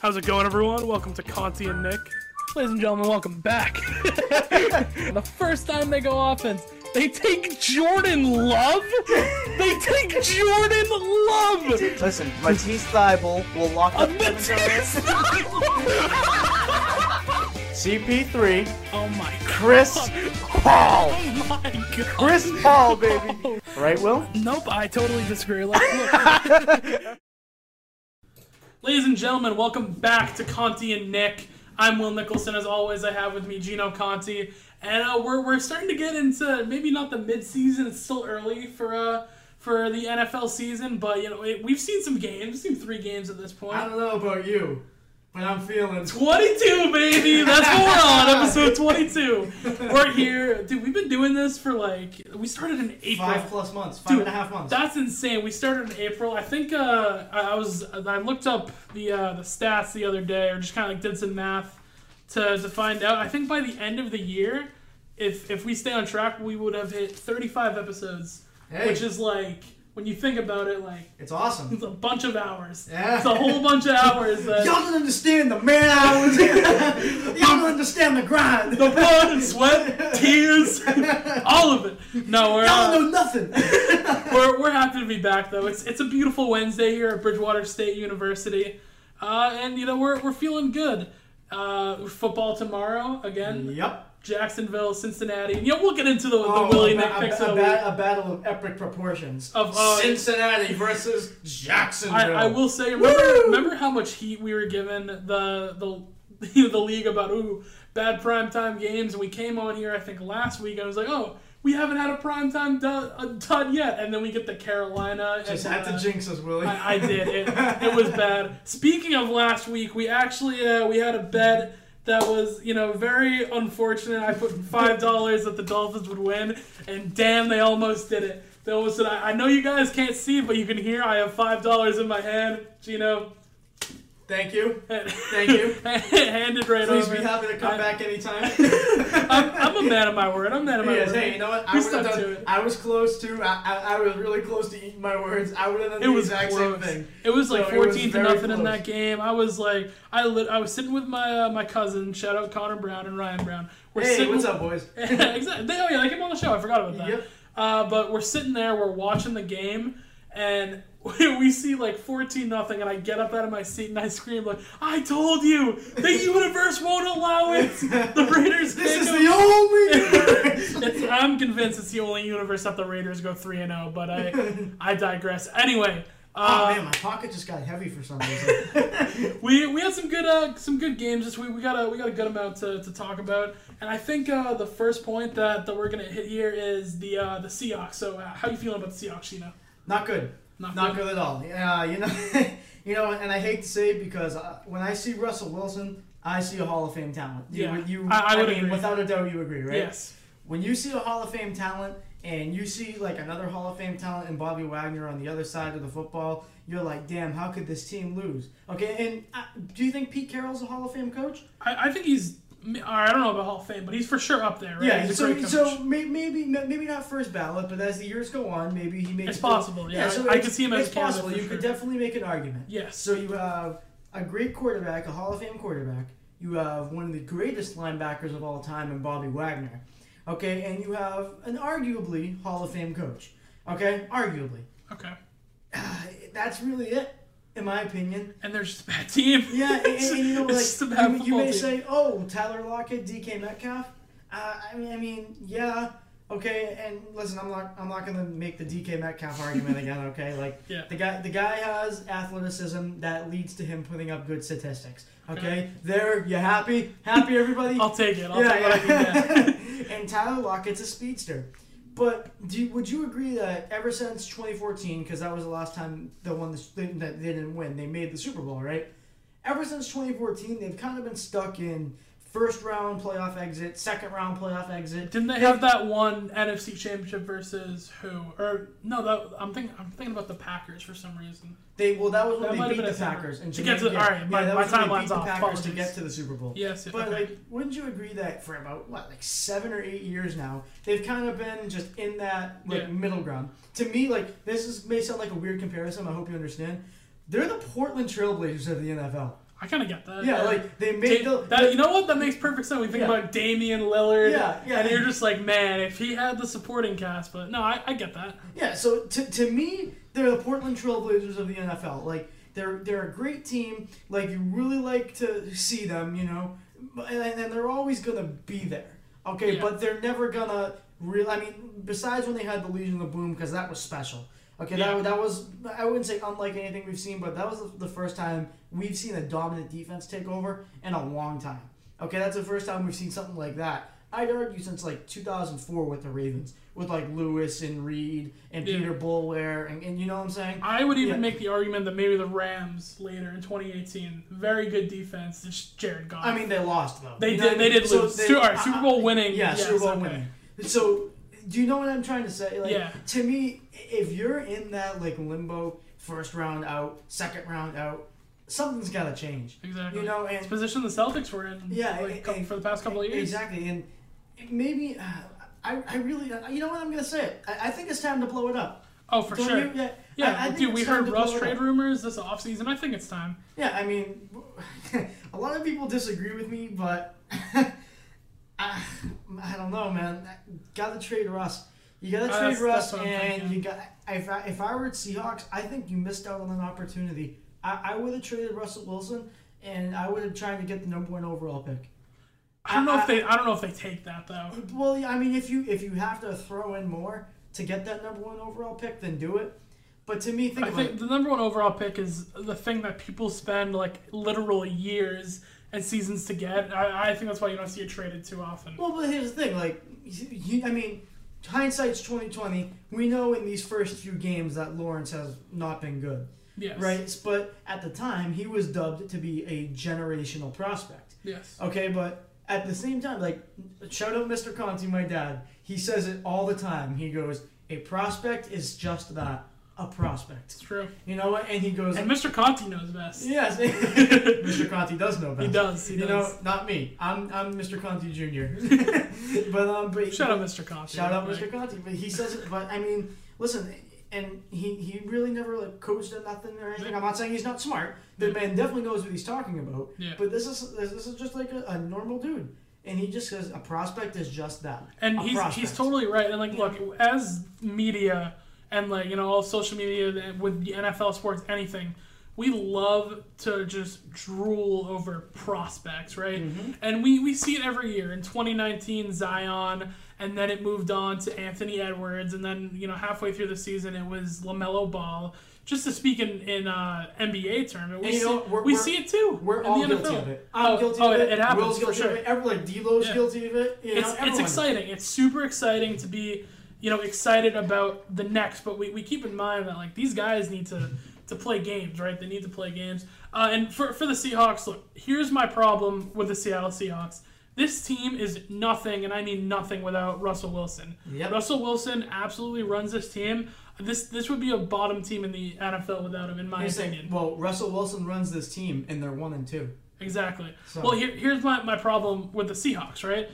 How's it going, everyone? Welcome to Conti and Nick. Ladies and gentlemen, welcome back. the first time they go offense, they take Jordan Love? They take Jordan Love! Listen, Matisse Thybulle will lock up Kevin Matisse CP3, Oh my god. Chris Paul. Oh my god. Chris Paul, baby. Oh. Right, Will? Nope, I totally disagree. Let's look. Ladies and gentlemen, welcome back to Conti and Nick. I'm Will Nicholson. As always, I have with me Gino Conti, and uh, we're, we're starting to get into maybe not the mid-season. It's still early for uh for the NFL season, but you know it, we've seen some games. We've seen three games at this point. I don't know about you, but I'm feeling 22, baby. That's what we're on. Episode 22. We're here, dude. We've been doing this for like we started in April. five plus months, five Dude, and a half months. That's insane. We started in April. I think uh, I I was I looked up the uh, the stats the other day, or just kind of like did some math to to find out. I think by the end of the year, if if we stay on track, we would have hit 35 episodes, Hey. which is like when you think about it, like it's awesome. it's a bunch of hours. Yeah. It's a whole bunch of hours. That, Y'all don't understand the man hours. Y'all don't understand the grind. the blood and sweat, tears, all of it. No, we're Y'all uh, know nothing. we're, we're happy to be back though. It's it's a beautiful Wednesday here at Bridgewater State University, uh, and you know we're we're feeling good. Uh, football tomorrow again. yep. Jacksonville, Cincinnati. You know we'll get into the, the Oh, Willie a, Nick ba- picks a, a, week. ba- a battle of epic proportions. Of, uh, Cincinnati versus Jacksonville. I, I will say, remember, remember how much heat we were given the the the league about ooh bad primetime games, and we came on here I think last week. I was like, oh, we haven't had a primetime dud, a dud yet, and then we get the Carolina. Just and, had to uh, jinx us, Willie. I, I did. It, it was bad. Speaking of last week, we actually uh, we had a bet that was you know very unfortunate. I put five dollars that the Dolphins would win, and damn, they almost did it. They almost did. I, I know you guys can't see, but you can hear. I have five dollars in my hand. Gino, Thank you. thank you. Handed right Please over. be happy to come I- back anytime. I'm, I'm a man of my word. I'm a man of my Yes, word. hey, you know what? I We stuck done. to it. I was close to. I, I, I was really close to eating my words. I would have done It the was exact close. same thing. It was like So it was fourteen to nothing in that game. I was like, I lit, I was sitting with my uh, my cousin. Shout out Connor Brown and Ryan Brown. We're Hey, sitting, what's up, boys? exactly. They, oh yeah, they came on the show. I forgot about that. Yep. Uh, but we're sitting there, we're watching the game, and we, see like fourteen nothing, and I get up out of my seat and I scream like, "I told you, the universe won't allow it. The Raiders. This is go- the only. It's, I'm convinced it's the only universe that the Raiders go three and zero. But I I digress. Anyway. oh Uh, man, my pocket just got heavy for some reason. we we had some good uh some good games this week. We got a we got a good amount to, to talk about, and I think uh, the first point that, that we're gonna hit here is the uh, the Seahawks. So uh, how you feeling about the Seahawks, you know? Not good. Not Not good. good at all. Yeah, you know, you know, and I hate to say it because uh, when I see Russell Wilson, I see a Hall of Fame talent. You, Yeah, you, I- I would mean, agree. without a doubt, you agree, right? Yes. When you see a Hall of Fame talent and you see like another Hall of Fame talent in Bobby Wagner on the other side of the football, you're like, damn, how could this team lose? Okay, and uh, do you think Pete Carroll's a Hall of Fame coach? I, I think he's I don't know about Hall of Fame, but he's for sure up there. Right? Yeah, he's so so may, maybe maybe not first ballot, but as the years go on, maybe he makes It's it- possible, yeah. so I could see him as it's possible. You could definitely make an argument. yes. So you have a great quarterback, a Hall of Fame quarterback. You have one of the greatest linebackers of all time in Bobby Wagner. Okay, and you have an arguably Hall of Fame coach. Okay, arguably. okay. That's really it, in my opinion. And they're just a bad team. Yeah, and, and, and you know, like you, you may team. say, "Oh, Tyler Lockett, DK Metcalf." Uh, I mean, I mean, yeah, okay. And listen, I'm not, I'm not gonna make the DK Metcalf argument again. Okay, like Yeah. the guy, the guy has athleticism that leads to him putting up good statistics. Okay, Okay. there, you happy? Happy, everybody? I'll take it. I'll take I can get. and Tyler Lockett's a speedster. But do would you agree that ever since 2014, because that was the last time they won the, they, that they didn't win, they made the Super Bowl, right? Ever since 2014, they've kind of been stuck in first round playoff exit, second round playoff exit. Didn't they have that one NFC Championship versus who? Or no, that I'm thinking. I'm thinking about the Packers for some reason. They well, that was That when have they beat the. Packers and To get to- yeah, all right, my- yeah, that my timeline's beat the off. Packers to get to the Super Bowl. Yes. But okay. like, wouldn't you agree that for about what, like seven or eight years now, they've kind of been just in that like Yeah. middle ground. To me, like this is may sound like a weird comparison. I hope you understand. They're the Portland Trailblazers of the NFL. I kind of get that. Yeah, like they made Da- the. that, you know what? That makes perfect sense. We think Yeah. about Damian Lillard. Yeah, yeah. And you're just like, man, if he had the supporting cast, but no, I, I get that. Yeah, so to, to me, they're the Portland Trailblazers of the NFL. Like they're they're a great team. Like you really like to see them, you know, and, and they're always gonna be there. Okay, Yeah. but they're never gonna real. I mean, besides when they had the Legion of Boom, because that was special. Okay, Yeah. that, that was I wouldn't say unlike anything we've seen, but that was the, first time we've seen a dominant defense take over in a long time. Okay, that's the first time we've seen something like that. I'd argue since like 2004 with the Ravens, with like Lewis and Reed and Yeah. Peter Boulware, and, and you know what I'm saying? I would even Yeah. make the argument that maybe the Rams later in 2018, very good defense, just Jared Goff. I mean, they lost though. they You did. I They mean? did So lose. they- Su- all right, Super Bowl winning. Yeah, yes, Super Bowl okay. winning. So, do you know what I'm trying to say? Like, Yeah. to me, if you're in that like limbo, first round out, second round out, something's got to change. Exactly. You know, It's position the Celtics were in. Yeah, like, and- for the past couple of years. exactly, and maybe uh, I, I really, uh, you know what I'm gonna say? It. I, I think it's time to blow it up. Oh, for Don't sure. you? Yeah, Yeah, I, I dude, we heard Russ trade up. rumors this offseason. I think it's time. Yeah, I mean, a lot of people disagree with me, but I, I don't know, man. Got to trade Russ. You got to Uh, trade that's- Russ, that's and you got. If I, if I were at Seahawks, I think you missed out on an opportunity. I, I would have traded Russell Wilson, and I would have tried to get the number one overall pick. I don't know I- if they. I don't know if they take that though. Well, yeah, I mean, if you if you have to throw in more to get that number one overall pick, then do it. But to me, think I think it. the number one overall pick is the thing that people spend like literal years and seasons to get. I, I think that's why you don't see it traded too often. Well, but here's the thing, like, you, I mean, hindsight's twenty twenty. We know in these first few games that Lawrence has not been good, Yes. right? But at the time, he was dubbed to be a generational prospect. Yes. Okay, but at the same time, like, shout out Mr. Conti, my dad. He says it all the time. He goes, "A prospect is just that, a prospect." It's true. You know what? And he goes, And Mr. Conti knows best. Yes, Mr. Conti does know best. He does. He you does. know, not me. I'm I'm Mr. Conti Jr. but um, but Shout out Mr. Conti. shout out Mr. Conti. But he says it. But I mean, listen, and he he really never like coached at nothing or anything. I'm not saying he's not smart. The man definitely knows what he's talking about. Yeah. But this is this, this is just like a, a normal dude, and he just says a prospect is just that. And he's he's totally right. And like, look, as media and like you know all social media with the NFL sports, anything, we love to just drool over prospects, right? Mm-hmm. And we we see it every year. In 2019, Zion, and then it moved on to Anthony Edwards, and then you know halfway through the season it was Lamelo Ball. Just to speak in in uh, NBA term, we, see, know, we're- we we're- see it too. We're in all the guilty NFL. of it. I'm Oh, guilty oh, of it, it. it happens Will's for sure. of it. Everyone, like D'Lo's Yeah. guilty of it. You it's, know, it's is. exciting. It's super exciting to be, you know, excited about the next. But we, we keep in mind that like these guys need to to play games, right? They need to play games. Uh, and for for the Seahawks, look, here's my problem with the Seattle Seahawks. This team is nothing, and I mean nothing without Russell Wilson. Yep. Russell Wilson absolutely runs this team. This this would be a bottom team in the NFL without him, in my Here's the thing, opinion. well, Russell Wilson runs this team, and they're one and two. Exactly. So- Well, here, here's my, my problem with the Seahawks, right?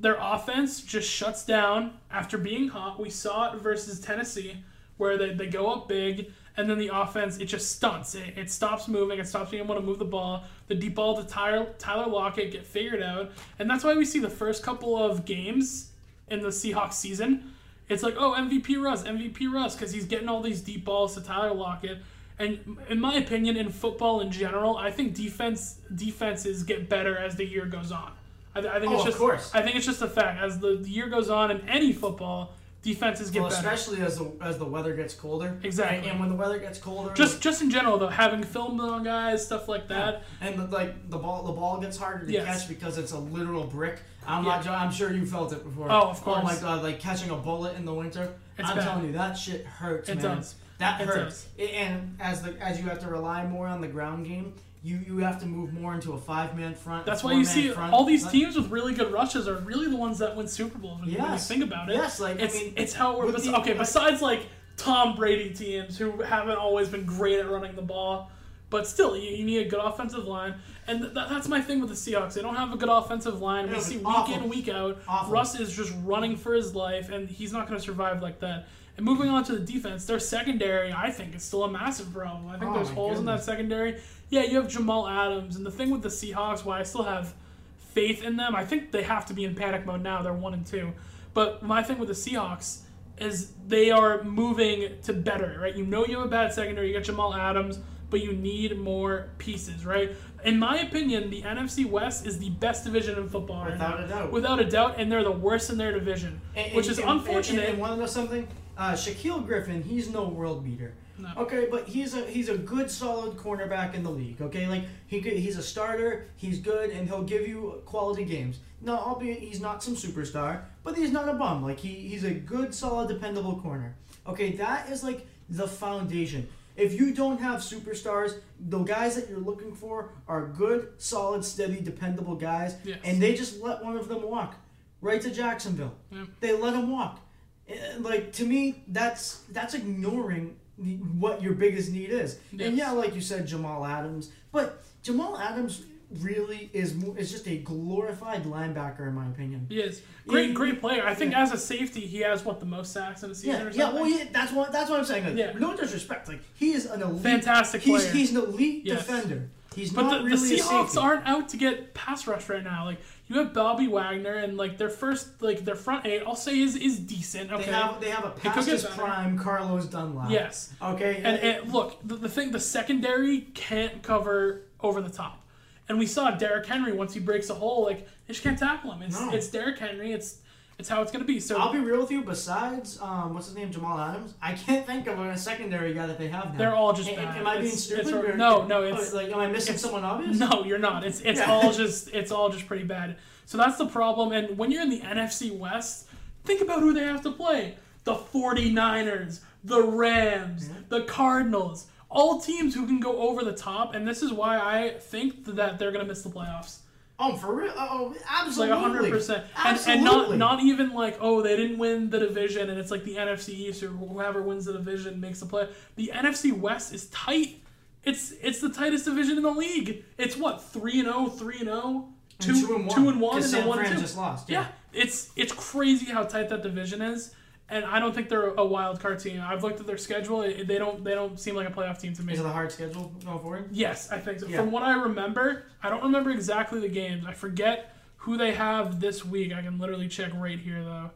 Their offense just shuts down after being hot. We saw it versus Tennessee, where they, they go up big, and then the offense, it just stunts. It, it stops moving. It stops being able to move the ball. The deep ball to Tyler, Tyler Lockett get figured out. And that's why we see the first couple of games in the Seahawks season. It's like, oh, MVP Russ, MVP Russ, because he's getting all these deep balls to Tyler Lockett. And in my opinion, in football in general, I think defense defenses get better as the year goes on. I, I think Oh, it's of just course. I think it's just a fact. As the, the year goes on in any football, defenses get Well, better. especially as the as the weather gets colder. Exactly. And, and when the weather gets colder, Just just in general though, having film on guys, stuff like that. yeah. and the, like the ball the ball gets harder to Yes. catch because it's a literal brick. I'm Yeah. not. I'm sure you felt it before. Oh, of course. Oh my god, like catching a bullet in the winter. It's I'm bad. telling you, that shit hurts. It man. does. That It hurts. I- And as the as you have to rely more on the ground game, you you have to move more into a five man front. That's why you see front. all these teams with really good rushes are really the ones that win Super Bowls. When, when you Yes. think about it, Yes, like, I it's mean, it's how we're bes- the- okay. Besides like Tom Brady teams who haven't always been great at running the ball, but still you, you need a good offensive line, and th- that's my thing with the Seahawks. They don't have a good offensive line. We see week awful. in week out, Awful. Russ is just running for his life, and he's not going to survive like that. And moving on to the defense, their secondary, I think, is still a massive problem. I think Oh, there's holes in that secondary. Yeah, you have Jamal Adams, and the thing with the Seahawks, why I still have faith in them, I think they have to be in panic mode now. They're one and two, but my thing with the Seahawks is they are moving to better, right? You know you have a bad secondary, you got Jamal Adams, but you need more pieces, right? In my opinion, the NFC West is the best division in football Without now. a doubt. Without a doubt, and they're the worst in their division, And- which and- is and- unfortunate. And, and, want to know something? Uh, Shaquill Griffin, he's no world beater. Okay, but he's a he's a good solid cornerback in the league. Okay, like he could, he's a starter, he's good, and he'll give you quality games. Now, albeit he's not some superstar, but he's not a bum. Like he, he's a good, solid, dependable corner. Okay, that is like the foundation. If you don't have superstars, the guys that you're looking for are good, solid, steady, dependable guys, Yes. and they just let one of them walk right to Jacksonville. Yeah. They let him walk. Like to me, that's that's ignoring what your biggest need is. Yes. And yeah, like you said, Jamal Adams, but Jamal Adams really is mo- is just a glorified linebacker in my opinion. He is great, Yeah, great player. I think yeah. as a safety, he has what the most sacks in a season Yeah, yeah, well, yeah, that's what that's what I'm saying. Like, Yeah. no disrespect, like he is an elite, Fantastic He's player. he's an elite Yes. defender. He's But not the, really the Seahawks aren't out to get pass rush right now. Like you have Bobby Wagner and like their first like their front eight, I'll say is is decent. Okay. They have they have a past his prime Carlos Dunlap. yes. Okay. And, and look, the, the thing, the secondary can't cover over the top. And we saw Derrick Henry once he breaks a hole, like they just can't tackle him. It's No. it's Derrick Henry. It's it's how it's gonna be. So I'll be real with you. Besides, um, what's his name, Jamal Adams, I can't think of a secondary guy that they have now. They're all just Am- bad. Am I being It's- stupid? it's- or- no, no, it's- oh, like, am I missing someone obvious? No, you're not. It's it's Yeah. all just it's all just pretty bad. So that's the problem. And when you're in the NFC West, think about who they have to play. The 49ers, the Rams, the Cardinals. All teams who can go over the top, and this is why I think that they're gonna miss the playoffs. Oh, for real? Uh, oh, absolutely. Like absolutely. hundred percent, and Absolutely. and not not even like oh they didn't win the division, and it's like the NFC East or whoever wins the division makes the play. The NFC West is tight. It's it's the tightest division in the league. It's what three and 0, 3 and 0, And two and one. two and one, 'Cause and San then one and Fran two. just lost. Yeah, Yeah. it's it's crazy how tight that division is, and I don't think they're a wild card team. I've looked at their schedule; it- they don't they don't seem like a playoff team to me. Is it a hard schedule going forward? Yes, I think so. Yeah. From what I remember, I don't remember exactly the games. I forget who they have this week. I can literally check right here though.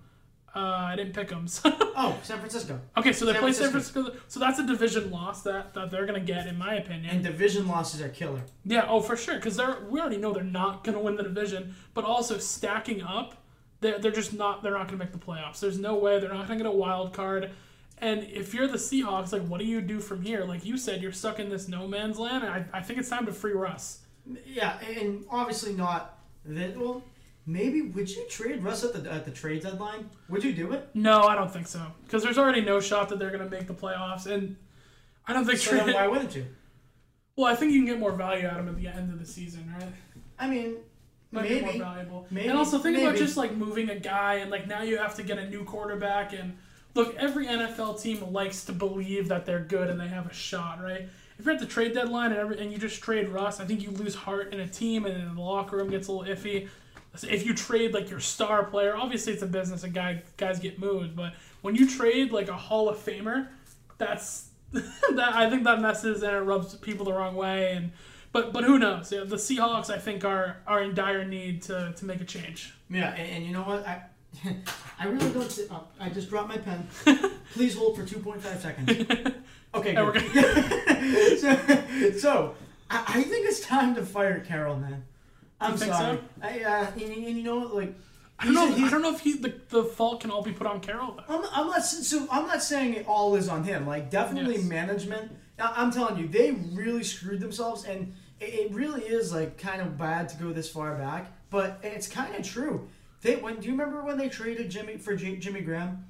Uh, I didn't pick them. Oh, San Francisco. okay, so they San play San Francisco. Francisco. So that's a division loss that, that they're gonna get, in my opinion. And division losses are killer. Yeah, oh for sure, because they're we already know they're not gonna win the division, but also stacking up, they're they're just not they're not gonna make the playoffs. There's no way they're not gonna get a wild card. And if you're the Seahawks, like what do you do from here? Like you said, you're stuck in this no man's land, and I, I think it's time to free Russ. Yeah, and obviously not that. Well, maybe would you trade Russ at the at the trade deadline? Would you do it? No, I don't think so, because there's already no shot that they're gonna make the playoffs, and I don't think. So then why wouldn't you? well, I think you can get more value out of him at the end of the season, right? I mean, might be more maybe. valuable. Maybe, and also think about just like moving a guy and like now you have to get a new quarterback and look, every NFL team likes to believe that they're good and they have a shot, right? If you're at the trade deadline and every, and you just trade Russ, I think you lose heart in a team and then the locker room gets a little iffy. If you trade like your star player, obviously it's a business and guy guys get moved, but when you trade like a Hall of Famer, that's that I think that messes and it rubs people the wrong way and but but who knows? Yeah, the Seahawks I think are are in dire need to, to make a change. Yeah, and, and you know what? I I really don't. See, oh, I just dropped my pen. Please hold for two point five seconds. Okay. Good. so, so I, I think it's time to fire Carroll, man. I'm sorry. so? I, uh, and, and you know, like I don't know. he's I don't know if he, the the fault can all be put on Carroll. I'm, I'm not so I'm not saying it all is on him. Like definitely Yes. management. I'm telling you, they really screwed themselves, and it, really is like kind of bad to go this far back, but it's kind of true. They when do you remember when they traded Jimmy for J, Jimmy Graham?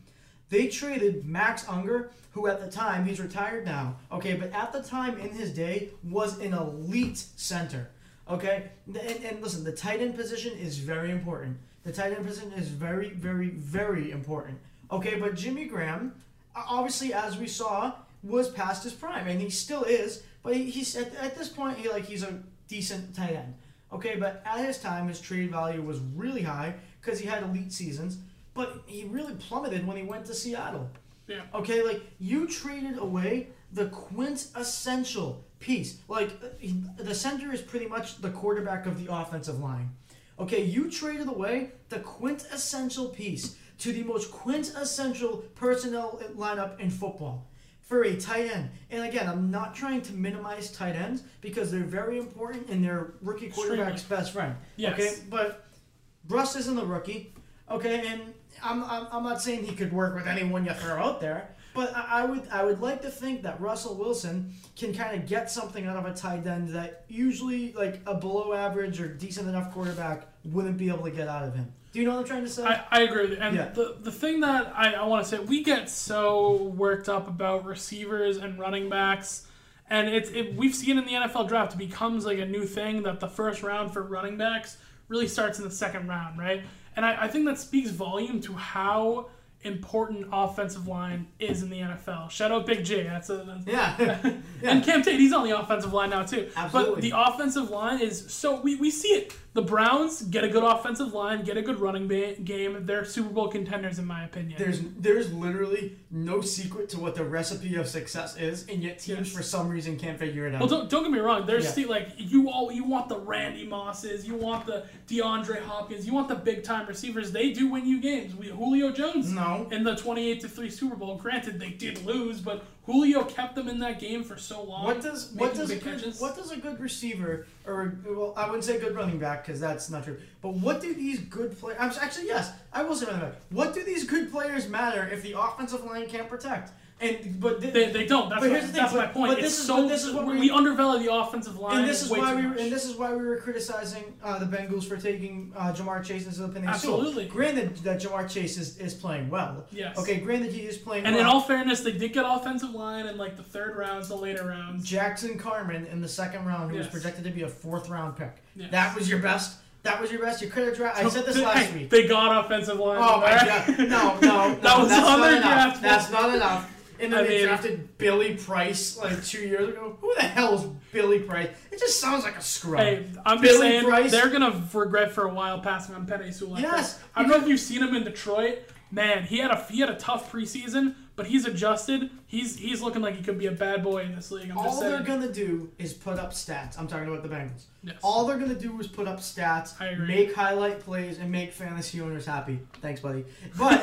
They traded Max Unger, who at the time he's retired now. Okay, but at the time in his day was an elite center. Okay, and, and listen, the tight end position is very important. The tight end position is very, very, very important. Okay, but Jimmy Graham, obviously, as we saw, was past his prime, and he still is. But he, he's at, at this point, he like he's a decent tight end. Okay, but at his time, his trade value was really high because he had elite seasons. But he really plummeted when he went to Seattle. Yeah. Okay, like you traded away the quintessential piece. Like he- the center is pretty much the quarterback of the offensive line. Okay, you traded away the quintessential piece to the most quintessential personnel lineup in football for a tight end. And again, I'm not trying to minimize tight ends because they're very important and they're rookie quarterback's best friend. Yes. Okay, but Russ isn't a rookie. Okay, and I'm, I'm, I'm not saying he could work with anyone you throw out there, but I, I would I would like to think that Russell Wilson can kind of get something out of a tight end that usually like a below average or decent enough quarterback wouldn't be able to get out of him. Do you know what I'm trying to say? I, I agree with you. And Yeah. the, the thing that I, I want to say, we get so worked up about receivers and running backs. And it's it, we've seen in the NFL draft, it becomes like a new thing that the first round for running backs really starts in the second round, right? And I, I think that speaks volume to how important offensive line is in the NFL. Shout out Big J. That's a that's, yeah. and Cam Tate, he's on the offensive line now too. Absolutely. But the offensive line is so we, we see it. The Browns get a good offensive line, get a good running ba- game. They're Super Bowl contenders in my opinion. There's there's literally no secret to what the recipe of success is, and yet teams Yes. for some reason can't figure it out. well, don't, don't get me wrong. There's Yeah. still like you all you want the Randy Mosses, you want the DeAndre Hopkins, you want the big time receivers. They do win you games. We, Julio Jones No. in the 28 to three Super Bowl. Granted, they did lose, but Julio kept them in that game for so long. What does what does a good, catches. what does a good receiver or well I wouldn't say good running back because that's not true. But what do these good players? Actually yes I will say running back. What do these good players matter if the offensive line can't protect? And but thi- They, they don't. That's, But what, here's the thing. that's thing, my point. but it's this is- so but this is what we, we- undervalue the offensive line. and this is why we were, and this is why we were criticizing uh, the Bengals for taking uh, Ja'Marr Chase instead of Penei Sewell. Absolutely. Granted that Ja'Marr Chase is, is playing well. Yes. Okay. Granted he is playing And well. in all fairness, they did get offensive line in like the third rounds, the later rounds. Jackson Carman in the second round, who was projected to be a fourth round pick. Yes. That was your best. That was your best. You could have drafted. I said this last Hey, week. They got offensive line. Oh my god! No, no, no. That was that's not enough. draft That's not enough. And then I they mean- drafted Billy Price like two years ago. Who the hell is Billy Price? It just sounds like a scrub. Hey, I'm just Billy saying Price? they're gonna regret for a while passing on Penei Sewell. like Yes. I don't know if you've seen him in Detroit. Man, he had a he had a tough preseason, but he's adjusted. He's he's looking like he could be a bad boy in this league. I'm just All they're gonna do is put up stats. I'm talking about the Bengals. Yes. All they're gonna do is put up stats, I agree. make highlight plays, and make fantasy owners happy. Thanks, buddy. But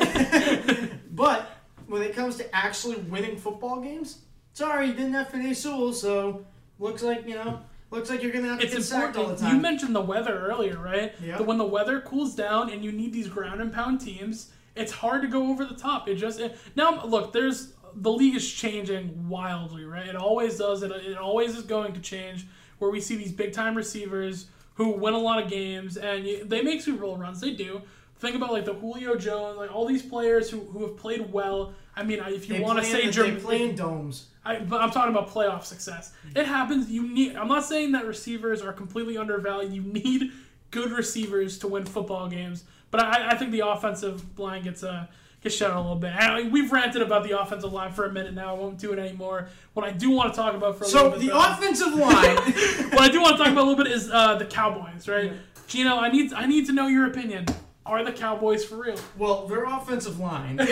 but when it comes to actually winning football games, sorry, you didn't have Penei Sewell, so looks like you know, looks like you're gonna have to it's get sacked all the time. You mentioned the weather earlier, right? Yeah. But when the weather cools down and you need these ground and pound teams, it's hard to go over the top. It just it, now look, there's the league is changing wildly, right? It always does. It, it always is going to change. Where we see these big time receivers who win a lot of games and you, they make Super Bowl runs. They do. Think about like the Julio Jones, like all these players who, who have played well. I mean, if you want to say in- they play in domes. I, but I'm talking about playoff success. It happens. You need. I'm not saying that receivers are completely undervalued. You need good receivers to win football games. But I, I think the offensive line gets uh, gets shut out a little bit. I, we've ranted about the offensive line for a minute now. I won't do it anymore. What I do want to talk about for a So little bit. So the though- offensive line. what I do want to talk about a little bit is uh, the Cowboys, right? Yeah. Gino, I need I need to know your opinion. Are the Cowboys for real? well, their offensive line.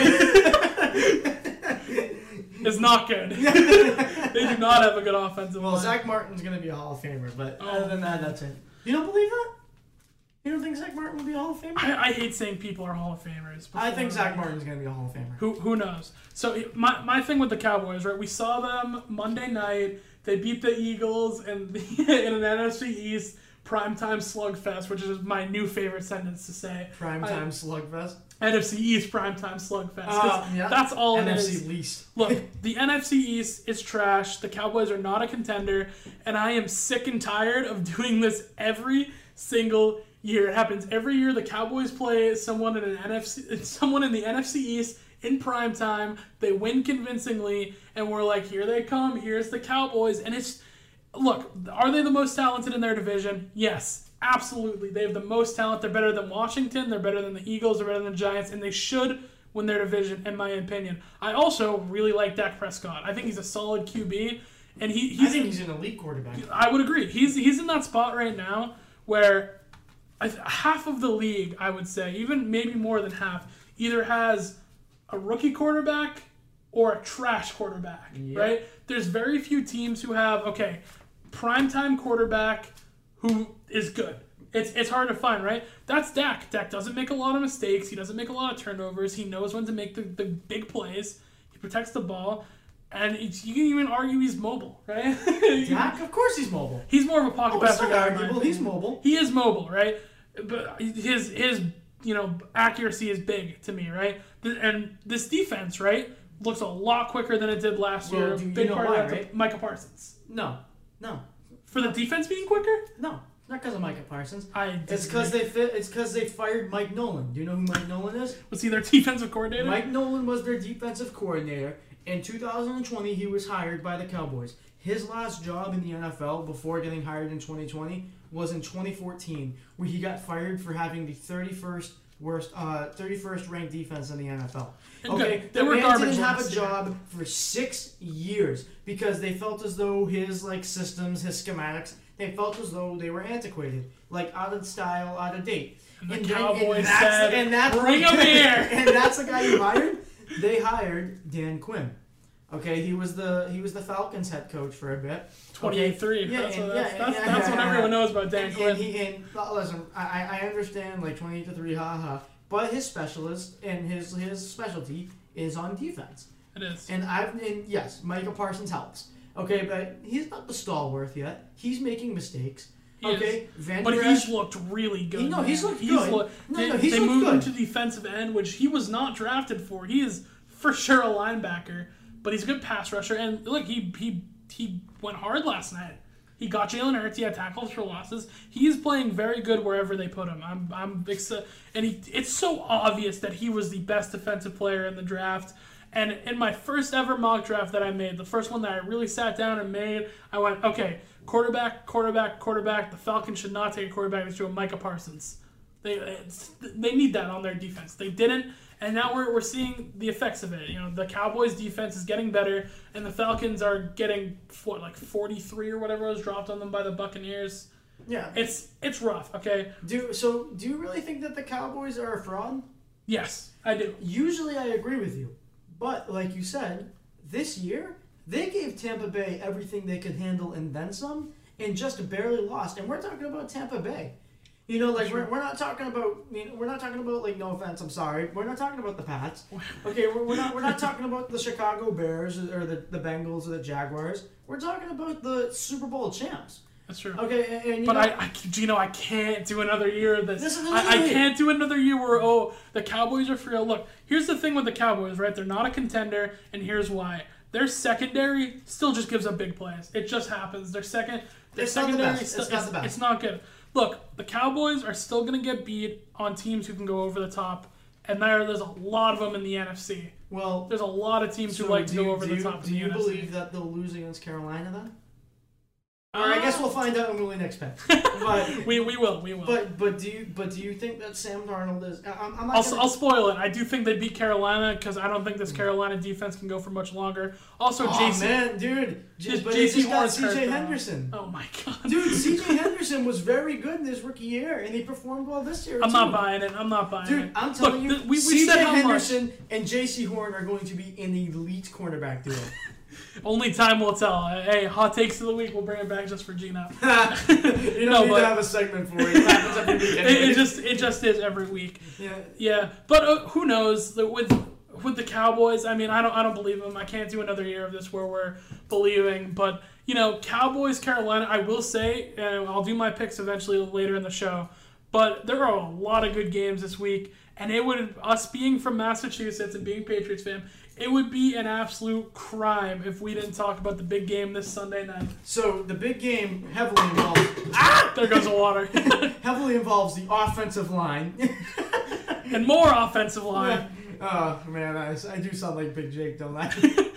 is not good. they do not have a good offensive well, line. Zach Martin's gonna be a Hall of Famer, but Oh, other than that, that's it. You don't believe that? You don't think Zach Martin will be a Hall of Famer? I, I hate saying people are Hall of Famers. I think Zach Martin's gonna be a Hall of Famer. Who who knows? So my, my thing with the Cowboys, right? We saw them Monday night. They beat the Eagles and in an NFC East primetime slugfest, which is my new favorite sentence to say. Prime I- time slugfest. NFC East primetime slugfest. Uh, yeah. That's all it NFC is. least. Look, the NFC East is trash. The Cowboys are not a contender, and I am sick and tired of doing this every single year. It happens every year. The Cowboys play someone in an NFC, someone in the NFC East in prime time. They win convincingly, and we're like, here they come. Here's the Cowboys, and it's look. Are they the most talented in their division? Yes. Absolutely, they have the most talent. They're better than Washington. They're better than the Eagles. They're better than the Giants, and they should win their division, in my opinion. I also really like Dak Prescott. I think he's a solid QB, and he, I he's think he's an elite quarterback. I would agree. He's he's in that spot right now where I th- half of the league, I would say, even maybe more than half, either has a rookie quarterback or a trash quarterback, Yep. right? There's very few teams who have okay, primetime quarterback who is good. It's it's hard to find, right? That's Dak. Dak doesn't make a lot of mistakes. He doesn't make a lot of turnovers. He knows when to make the, the big plays. He protects the ball, and it's, you can even argue he's mobile, right? Dak, of course he's mobile. he's more of a pocket Oh, passer guy. arguable. He's mobile. He is mobile, right? But his his you know accuracy is big to me, right? And this defense, right, looks a lot quicker than it did last Well, year. Big part why, of that, right? Micah Parsons. No, no, For the defense being quicker, no. Not because of Micah Parsons. I It's because they fit. It's because they fired Mike Nolan. Do you know who Mike Nolan is? was he their defensive coordinator? Mike Nolan was their defensive coordinator. In 2020, he was hired by the Cowboys. His last job in the NFL before getting hired in 2020 was in 2014, where he got fired for having the 31st worst, uh, 31st ranked defense in the NFL. And Okay. They the were man didn't have a year. job for six years because they felt as though his like systems, his schematics, they felt as though they were antiquated, like out of style, out of date. And the then- Cowboys that's, said, and that's "Bring 'em here." and that's the guy you hired. They hired Dan Quinn. Okay, he was the he was the Falcons head coach for a bit. 28-3. Yeah, that's and- what, yeah, that's, and- that's, yeah, that's yeah, what everyone knows about Dan and, Quinn. and he and listen, I, I understand like twenty eight to three, haha. But his specialist and his his specialty is on defense. it is. And I've and yes, Michael Parsons helps. Okay, but he's not the stalwart yet. He's making mistakes. He okay, But he's looked really good. He- no, he's looked good. look- No, they no, he's they looked moved him to defensive end, which he was not drafted for. He is for sure a linebacker, but he's a good pass rusher. And look, he he he went hard last night. He got Jalen Hurts. He had tackles for losses. He is playing very good wherever they put him. I'm I'm and he, it's so obvious that he was the best defensive player in the draft. And in my first ever mock draft that I made, the first one that I really sat down and made, I went, okay, quarterback, quarterback, quarterback. The Falcons should not take a quarterback. Should go Micah Parsons. They they need that on their defense. They didn't, and now we're, we're seeing the effects of it. You know, the Cowboys' defense is getting better, and the Falcons are getting what like 43 or whatever was dropped on them by the Buccaneers. yeah. It's it's rough. Okay, Do so? Do you really think that the Cowboys are a fraud? yes, I do. Usually, I agree with you, but like you said, this year they gave Tampa Bay everything they could handle and then some, and just barely lost. And we're talking about Tampa Bay. You know, like we're, we're not talking about. You know, we're not talking about like no offense. I'm sorry. We're not talking about the Pats. Okay, we're, we're not. We're not talking about the Chicago Bears or the the Bengals or the Jaguars. We're talking about the Super Bowl champs. That's true. Okay, and, and you But know, I, I, Gino, I can't do another year of this. Listen to I, I can't do another year where oh the Cowboys are for real. Oh, look, here's the thing with the Cowboys, right? They're not a contender, and here's why. Their secondary still just gives up big plays. It just happens. Their second, their It's not secondary, best. still, It's not the best. it's not good. Look, the Cowboys are still gonna get beat on teams who can go over the top, and there, there's a lot of them in the NFC. well, There's a lot of teams so who like to go over the you, top. Do in the you NFC. believe that they'll lose against Carolina then? Or I guess we'll oh. find out when we next pick. But we we will we will. but but do you but do you think that Sam Darnold is? I- I'm, I'm not. I'll, gonna, I'll spoil it. I do think they beat Carolina because I don't think this mm-hmm. Carolina defense can go for much longer. Also, oh JC. man, dude, just, but JC just got C.J. Henderson. Oh my god. Dude, C.J. Henderson was very good in his rookie year, and he performed well this year. I'm too. not buying it. I'm not buying Dude, it. Dude, I'm telling Look, you, th- we, we C.J. how much. Henderson and Jaycee Horn are going to be an elite cornerback duo. Only time will tell. Hey, hot takes of the week. We'll bring it back just for Gino. you don't No, need but- to have a segment for it. It happens every week. It, it just it just is every week. yeah. Yeah, but uh, who knows? With with the Cowboys, I mean, I don't I don't believe them. I can't do another year of this where we're believing. But you know, Cowboys, Carolina. I will say, and I'll do my picks eventually later in the show. But there are a lot of good games this week, and it would us being from Massachusetts and being Patriots fan, it would be an absolute crime if we didn't talk about the big game this Sunday night. So the big game heavily involves ah! There goes the water, heavily involves the offensive line. and more offensive line. oh man, I, I do sound like Big Jake, don't I?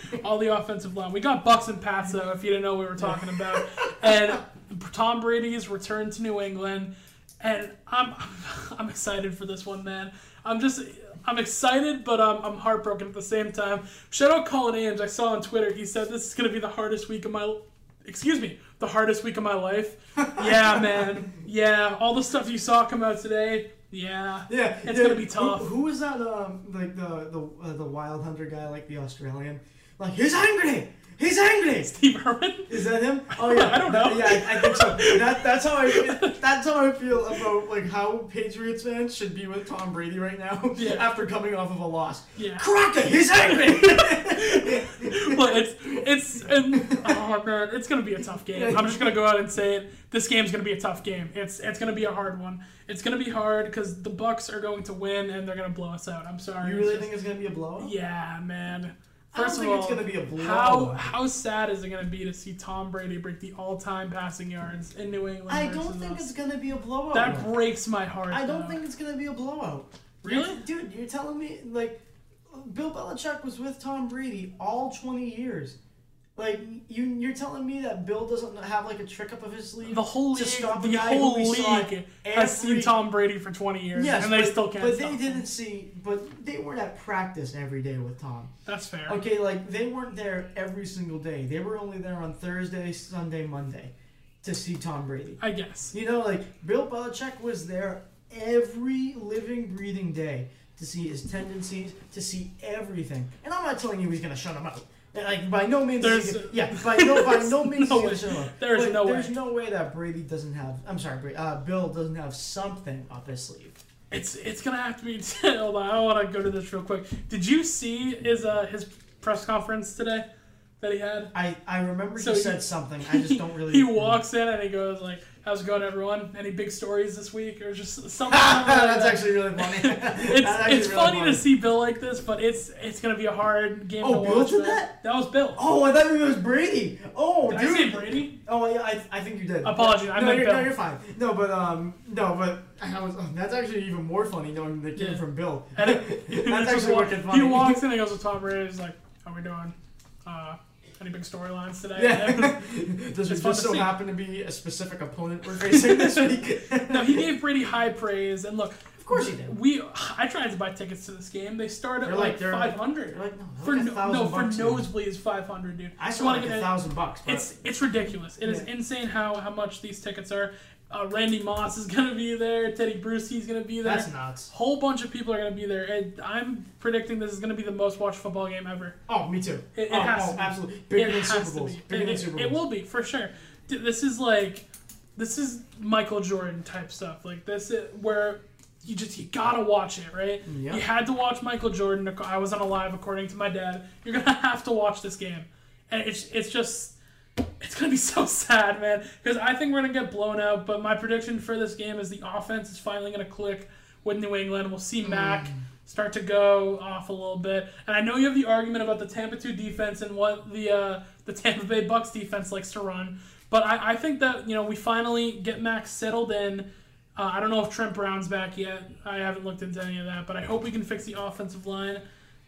all the offensive line. We got Bucks and Pats though, if you didn't know what we were talking about. And Tom Brady's return to New England, and I'm I'm excited for this one, man. I'm just I'm excited, but I'm, I'm heartbroken at the same time. Shout out Colin Ainge. I saw on Twitter. He said this is gonna be the hardest week of my excuse me the hardest week of my life. yeah, man. Yeah, all the stuff you saw come out today. Yeah. yeah, It's yeah. gonna be tough. Who, who was that? Um, like the the uh, the Wild Hunter guy, like the Australian. Like he's angry. He's angry. Steve Herman. Is that him? Oh yeah, I don't know. Yeah, I, I think so. That, that's how I. That's how I feel about like how Patriots fans should be with Tom Brady right now. Yeah. After coming off of a loss. Yeah. Crockett, he's angry. Well, it's it's and, oh man, it's gonna be a tough game. I'm just gonna go out and say it. This game's gonna be a tough game. It's it's gonna be a hard one. It's gonna be hard because the Bucks are going to win and they're gonna blow us out. I'm sorry. you It's really just- think it's gonna be a blowout? Yeah, man. I don't First think of it's all, gonna be a how blowout. how sad is it gonna be to see Tom Brady break the all-time passing yards in New England? I don't think us? it's gonna be a blowout. That breaks my heart. I don't though. think it's gonna be a blowout. Really? Dude? You're telling me like Bill Belichick was with Tom Brady all 20 years. Like you, you're telling me that Bill doesn't have like a trick up of his sleeve the whole to league, stop the the whole who we saw league has seen Tom Brady for 20 years, Yes, and they but, still can't But they him. didn't see. But they weren't at practice every day with Tom. That's fair. Okay, like they weren't there every single day. They were only there on Thursday, Sunday, Monday, to see Tom Brady. I guess. You know, like Bill Belichick was there every living, breathing day to see his tendencies, to see everything. And I'm not telling you he's gonna shut him out. Like by no means, There's- yeah, by no by no means no is way. gonna shut him out. There's But no there's way. no way that Brady doesn't have. I'm sorry, uh, Bill doesn't have something up his sleeve. It's it's gonna have to be. hold on, I want to go to this real quick. Did you see his uh his press conference today that he had? I I remember So he he- said something. I just don't really. He walks in and he goes like, "How's it going, everyone? Any big stories this week?" Or just something. That's actually really funny. It's it's really funny to see Bill like this, but it's it's gonna be a hard game Oh, to Bill watch. did that? That was Bill. Oh, I thought it was Brady. Oh, Did dude. I say Brady? Oh, yeah, I, I think you did. Apologies, I no, you're, Bill. No, you're fine. No, but um, no, but I was. oh, that's actually even more funny knowing that came Yeah. from Bill. And it, that's actually wa- wicked funny. He walks in and he goes to Tom Brady. He's like, "How we doing? Uh, any big storylines today?" Yeah. Does it just so see. happen to be a specific opponent we're facing this week? no, he gave Brady high praise. And look, Of course he did. we I tried to buy tickets to this game. They start at They're like, five hundred. Like, no, For like a no, no for nosebleeds, five hundred, dude. I You saw wanna get a thousand bucks. It's it's ridiculous. It is Yeah. insane how how much these tickets are. Uh, Randy Moss is gonna be there. Tedy Bruschi's gonna be there. that's nuts. whole bunch of people are gonna be there. And I'm predicting this is gonna be the most watched football game ever. Oh, me too. It- it oh, has oh, to be. absolutely. Bigger than Super Bowls. Bigger It, than Super it will be for sure. This is like, this is Michael Jordan type stuff. Like this, is where you just you gotta watch it, right? Yeah. You had to watch Michael Jordan. I was on a live according to my dad. You're gonna have to watch this game, and it's it's just. It's gonna be so sad, man. Because I think we're gonna get blown out. But my prediction for this game is the offense is finally gonna click with New England. We'll see Mac start to go off a little bit. And I know you have the argument about the Tampa 2 defense and what the uh, the Tampa Bay Bucks defense likes to run. But I, I think that you know we finally get Mac settled in. Uh, I don't know if Trent Brown's back yet. I haven't looked into any of that, but I hope we can fix the offensive line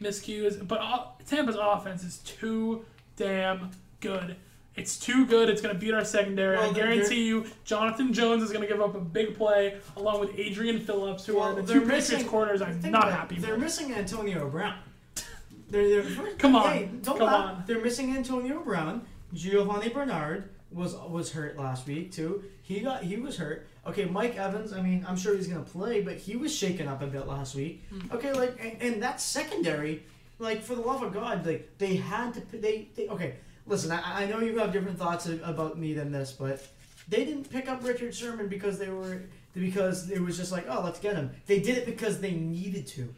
miscues. But uh, Tampa's offense is too damn good. It's too good. It's going to beat our secondary. Well, I guarantee you, Jonathan Jones is going to give up a big play along with Adrian Phillips, who are the two Patriots missing- corners I'm not happy They're with. missing Antonio Brown. They're, they're, Come on. Hey, don't Come laugh. on. They're missing Antonio Brown. Giovani Bernard was was hurt last week too. He got he was hurt. Okay, Mike Evans. I mean, I'm sure he's gonna play, but he was shaken up a bit last week. Hmm. Okay, like and, and that secondary, like for the love of God, like they had to. They, they okay. Listen, I, I know you have different thoughts about me than this, but they didn't pick up Richard Sherman because they were because it was just like, oh, let's get him. They did it because they needed to.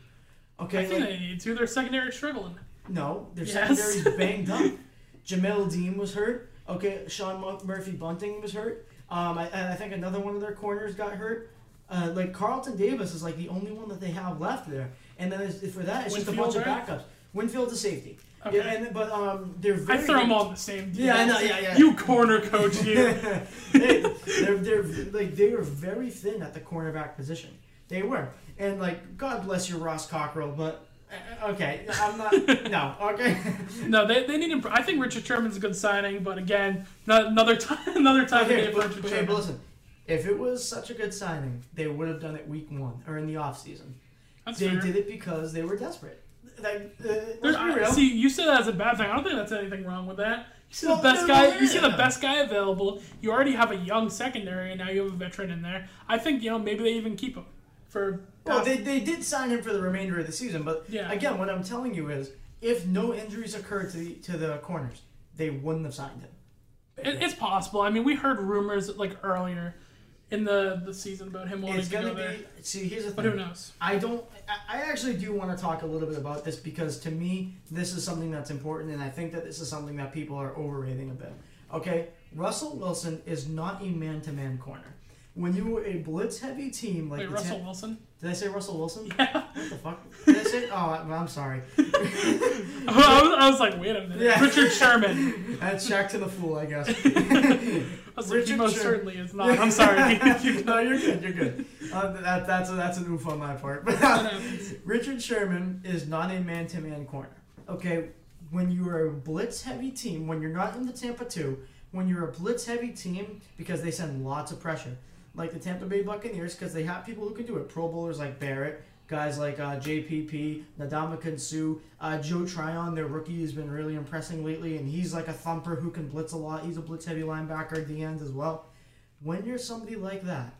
Okay, I think like- they need to. Their secondary struggling. no, their Yes. secondary's banged up. Jamel Dean was hurt. Okay, Sean Murphy Bunting was hurt. Um, I, and I think another one of their corners got hurt. Uh, like Carlton Davis is like the only one that they have left there, and then for that it's just a bunch Winfield, of backups. Winfield's a safety. Okay. Yeah, and but um, they're very I throw them all in the same. Yeah, I know, yeah, yeah. You corner coach, you. they, they're, they're like they were very thin at the cornerback position. They were, and like God bless you, Ross Cockrell, but uh, okay, I'm not. no, okay. no, they, they need. Imp- I think Richard Sherman's a good signing, but again, no, another time, another time to Okay, get but, Richard okay, Sherman. but listen, if it was such a good signing, they would have done it week one or in the off season. That's They fair. did it because they were desperate. Like, uh, I- see, you said that as a bad thing. I don't think that's anything wrong with that. You see the best no, guy. no, You see the best guy available. You already have a young secondary, and now you have a veteran in there. I think you know maybe they even keep him for. Well, they, they did sign him for the remainder of the season, but Yeah. again, what I'm telling you is, if no injuries occurred to the to the corners, they wouldn't have signed him. It, it's possible. I mean, we heard rumors like earlier in the the season about him wanting It's to gonna go there. See, here's the but who knows? I don't. I- I actually do want to talk a little bit about this because to me, this is something that's important, and I think that this is something that people are overrating a bit. Okay, Russell Wilson is not a man-to-man corner. When you were a blitz-heavy team like Wait, Russell Tam- Wilson? did I say Russell Wilson? Yeah. What the fuck? Did I say? Oh, I'm sorry. I, was, I was like, wait a minute. Yeah. Richard Sherman. That's Shaq to the fool, I guess. I was like, he Richard most Sher- certainly is not. I'm sorry. no, you're good. You're good. Uh, that, that's a, that's an oof on my part. Richard Sherman is not a man-to-man corner. Okay, when you are a blitz-heavy team, when you're not in the Tampa two, when you're a blitz-heavy team, because they send lots of pressure, like the Tampa Bay Buccaneers, because they have people who can do it. Pro bowlers like Barrett, guys like uh, JPP, Ndamukong Suh, uh, Joe Tryon, their rookie, has been really impressing lately, and he's like a thumper who can blitz a lot. He's a blitz-heavy linebacker at the end as well. When you're somebody like that,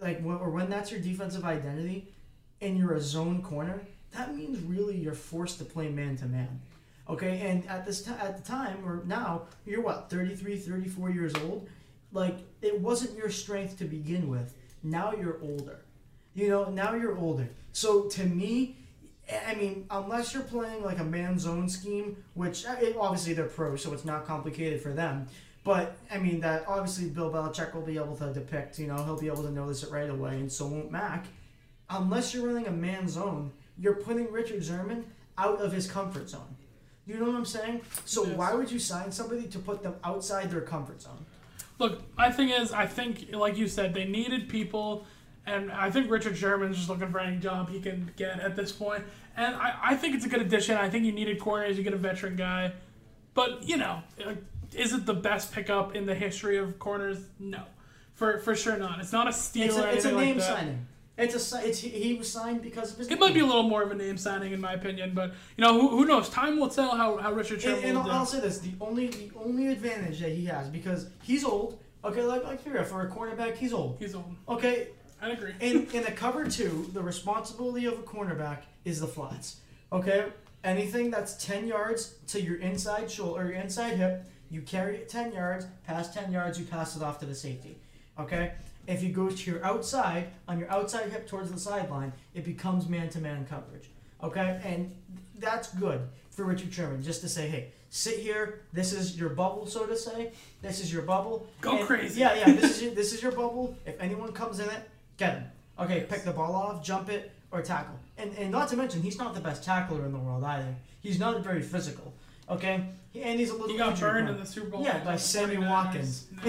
like or when that's your defensive identity, and you're a zone corner, that means really you're forced to play man to man. Okay, and at this ti at the time or now, you're what 33, 34 years old. Like it wasn't your strength to begin with. Now you're older. You know, now you're older. So to me, I mean, unless you're playing like a man zone scheme, which uh, it, obviously they're pro, so it's not complicated for them. But I mean, that obviously Bill Belichick will be able to depict. You know, he'll be able to notice it right away, and so won't Mac. Unless you're running a man zone, you're putting Richard Sherman out of his comfort zone. You know what I'm saying? So Yes. why would you sign somebody to put them outside their comfort zone? Look, my thing is, I think, like you said, they needed people, and I think Richard Sherman's just looking for any job he can get at this point. And I, I think it's a good addition. I think you needed corners, you get a veteran guy. But, you know, uh, is it the best pickup in the history of corners? No. For, for sure not. It's not a steal It's a, it's a name like signing. It's a it's he, was signed because of his. It might be a little more of a name signing, in my opinion, but you know who, who knows? Time will tell how, how Richard Sherman And, and I'll. I'll say this: the only the only advantage that he has because he's old. Okay, like like Fira, for a cornerback, he's old. He's old. Okay, I agree. in in a cover two, the responsibility of a cornerback is the flats. Okay, anything that's ten yards to your inside shoulder your inside hip, you carry it ten yards. Past ten yards, you pass it off to the safety. Okay. If you go to your outside on your outside hip towards the sideline, it becomes man-to-man coverage. Okay, and that's good for Richard Sherman just to say, hey, sit here. This is your bubble, so to say. This is your bubble. Go And- crazy. Yeah, yeah. This is your, this is your bubble. If anyone comes in it, get him. Okay, pick the ball off, jump it, or tackle. And and not to mention, he's not the best tackler in the world either. He's not very physical. Okay, and he's a little. He got burned in the Super Bowl. Yeah, by Sammy Watkins.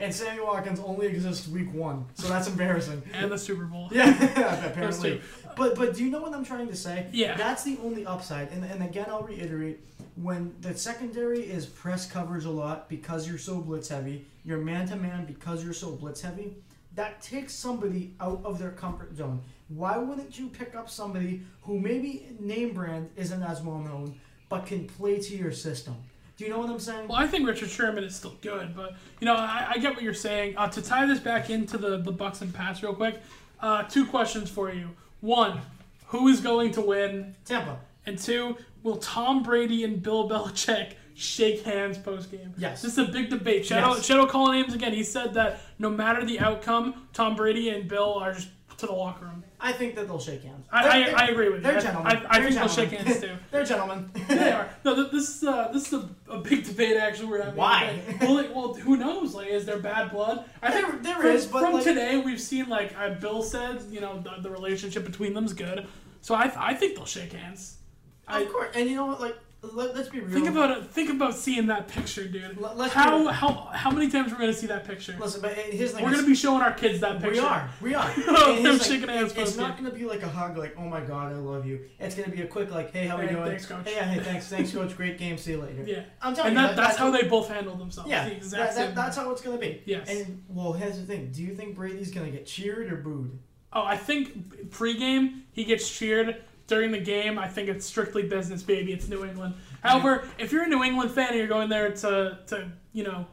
and Sammy Watkins only exists week one, so that's embarrassing. and the Super Bowl. Yeah, apparently. But but do you know what I'm trying to say? Yeah. That's the only upside. And and again, I'll reiterate: when the secondary is press coverage a lot because you're so blitz heavy, you're man to man because you're so blitz heavy. That takes somebody out of their comfort zone. Why wouldn't you pick up somebody who maybe name brand isn't as well known, but can play to your system? Do you know what I'm saying? Well, I think Richard Sherman is still good, but you know, I, I get what you're saying. Uh, to tie this back into the the Bucks and Pats real quick, uh, two questions for you. One, who is going to win? Tampa. And two, will Tom Brady and Bill Belichick shake hands post game? Yes. This is a big debate. Shadow Yes. Shadow calling names again. He said that no matter the outcome, Tom Brady and Bill are just to the locker room. I think that they'll shake hands. I, I, I agree with you. They're I, gentlemen. I, I think they'll shake hands too. They're gentlemen. they are. No, this is uh, this is a, a big debate actually. We're having. Why? Well, like, well, who knows? Like, is there bad blood? I There- think there from, is, but, from like- today we've seen like uh, Bill said, you know, the, the relationship between them is good. So I, I think they'll shake hands. I of course. And you know what? Like, let, let's be real. think about it. Think about seeing that picture, dude. Let's how how how many times we're gonna see that picture? Listen, but eh, here's the thing. We're gonna be showing our kids that picture. We are. We are. And them here's the thing, shaking It's not going to be like a hug, like, oh my god, I love you. It's going to be a quick, like, hey, how are we doing? thanks, coach. Hey, yeah, hey, thanks, thanks, coach. Great game. See you later. Yeah. I'm telling And you, that, that's how they both handle themselves. Yeah, The that, that, that's how it's going to be. Yes. And, well, here's the thing. Do you think Brady's going to get cheered or booed? Oh, I think pregame he gets cheered. During the game, I think it's strictly business, baby. It's New England. However, if you're a New England fan and you're going there to, to you know,